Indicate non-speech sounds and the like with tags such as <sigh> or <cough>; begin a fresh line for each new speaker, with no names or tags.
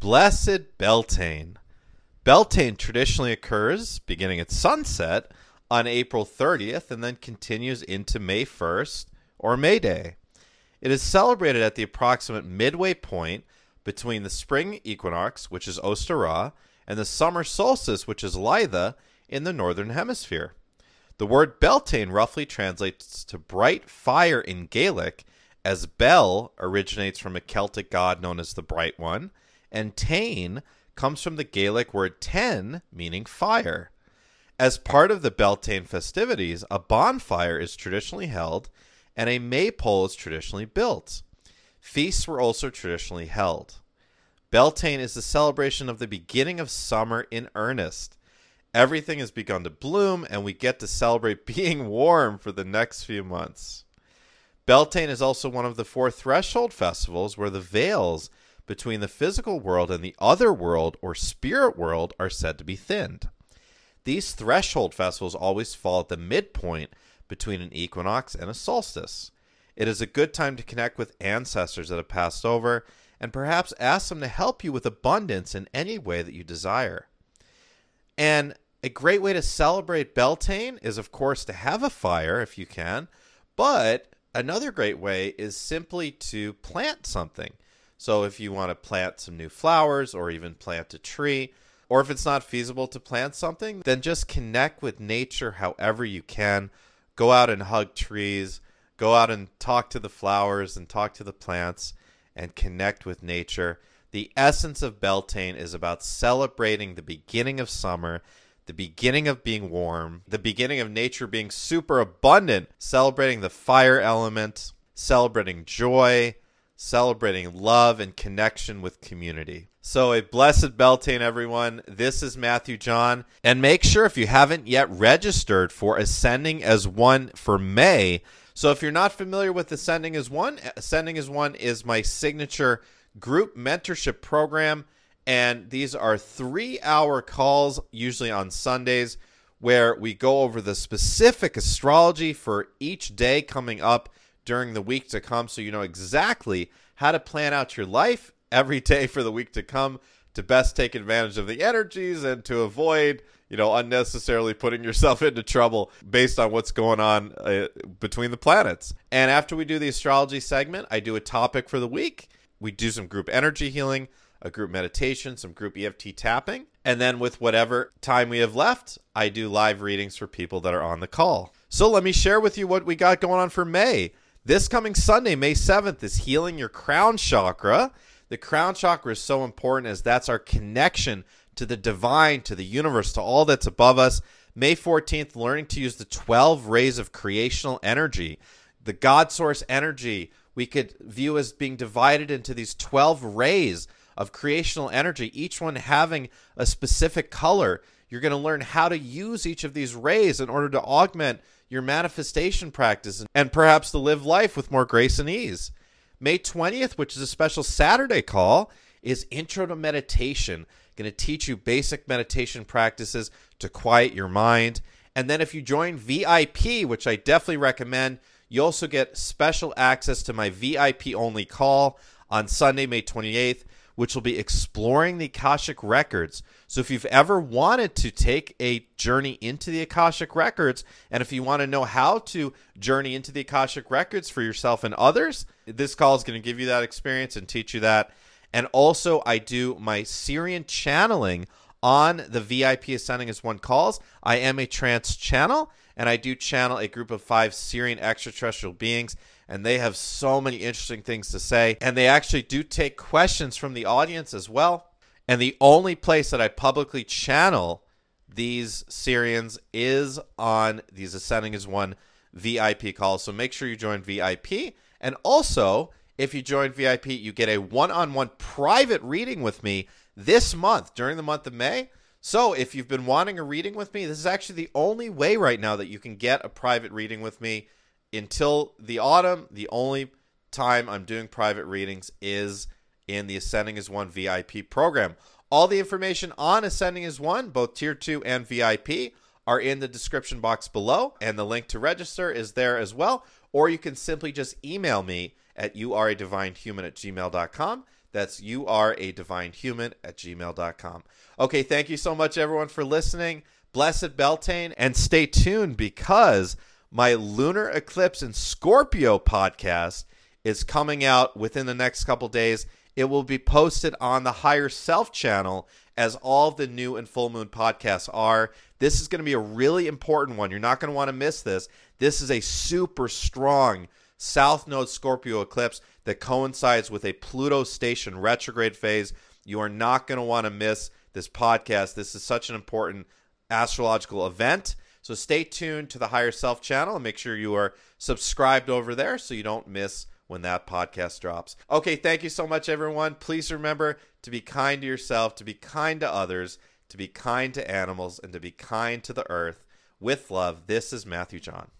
Blessed Beltane. Beltane traditionally occurs beginning at sunset on April 30th and then continues into May 1st or May Day. It is celebrated at the approximate midway point between the spring equinox, which is Ostara, and the summer solstice, which is Litha, in the northern hemisphere. The word Beltane roughly translates to bright fire in Gaelic, as Bel originates from a Celtic god known as the Bright One, and Tain comes from the Gaelic word ten, meaning fire. As part of the Beltane festivities, a bonfire is traditionally held and a maypole is traditionally built. Feasts were also traditionally held. Beltane is the celebration of the beginning of summer in earnest. Everything has begun to bloom, and we get to celebrate <laughs> being warm for the next few months. Beltane is also one of the four threshold festivals where the veils between the physical world and the other world or spirit world are said to be thinned. These threshold festivals always fall at the midpoint between an equinox and a solstice. It is a good time to connect with ancestors that have passed over and perhaps ask them to help you with abundance in any way that you desire. And a great way to celebrate Beltane is, of course, to have a fire if you can, but another great way is simply to plant something. So if you want to plant some new flowers or even plant a tree, or if it's not feasible to plant something, then just connect with nature however you can. Go out and hug trees, go out and talk to the flowers and talk to the plants and connect with nature. The essence of Beltane is about celebrating the beginning of summer, the beginning of being warm, the beginning of nature being super abundant, celebrating the fire element, celebrating joy, celebrating love and connection with community. So, a blessed Beltane, everyone. This is Matthew John. And make sure if you haven't yet registered for Ascending as One for May. So, if you're not familiar with Ascending as One, Ascending as One is my signature group mentorship program. And these are three hour calls, usually on Sundays, where we go over the specific astrology for each day coming up during the week to come so you know exactly how to plan out your life every day for the week to come to best take advantage of the energies and to avoid you know unnecessarily putting yourself <laughs> into trouble based on what's going on uh, between the planets. And after we do the astrology segment i do a topic for the week. We do some group energy healing a group meditation some group eft tapping. And then with whatever time we have left i do live readings for people that are on the call. So let me share with you what we got going on for may this coming Sunday, May 7th, is healing your crown chakra. The crown chakra is so important as that's our connection to the divine, to the universe, to all that's above us. May 14th, learning to use the 12 rays of creational energy, the God source energy, we could view as being divided into these 12 rays of creational energy, each one having a specific color. You're going to learn how to use each of these rays in order to augment your manifestation practice, and perhaps to live life with more grace and ease. May 20th, which is a special Saturday call, is Intro to Meditation. Going to teach you basic meditation practices to quiet your mind. And then if you join VIP, which I definitely recommend, you also get special access to my VIP only call on Sunday, May 28th, which will be exploring the Akashic Records. So, if you've ever wanted to take a journey into the Akashic Records, and if you want to know how to journey into the Akashic Records for yourself and others, this call is going to give you that experience and teach you that. And also, I do my Sirian channeling on the VIP Ascending as One calls. I am a trance channel, and I do channel a group of five Sirian extraterrestrial beings and they have so many interesting things to say. And they actually do take questions from the audience as well. And the only place that I publicly channel these Sirians is on these Ascending as One VIP calls. So make sure you join VIP. And also, if you join VIP, you get a one on one private reading with me this month during the month of May. So, if you've been wanting a reading with me, this is actually the only way right now that you can get a private reading with me until the autumn, the only time I'm doing private readings is in the Ascending as One VIP program. All the information on Ascending as One, both Tier 2 and VIP, are in the description box below, and the link to register is there as well. Or you can simply just email me at youaredivinehuman at gmail.com. That's you are a divine human at gmail.com. Okay, thank you so much, everyone, for listening. Blessed Beltane, and stay tuned because my lunar eclipse in Scorpio podcast is coming out within the next couple days. It will be posted on the Higher Self channel as all of the new and full moon podcasts are. This is going to be a really important one. You're not going to want to miss this. This is a super strong South Node Scorpio eclipse that coincides with a Pluto station retrograde phase. You are not going to want to miss this podcast. This is such an important astrological event. So stay tuned to the Higher Self channel and make sure you are subscribed over there so you don't miss when that podcast drops. Okay, thank you so much, everyone. Please remember to be kind to yourself, to be kind to others, to be kind to animals, and to be kind to the earth. With love, this is Matthew John.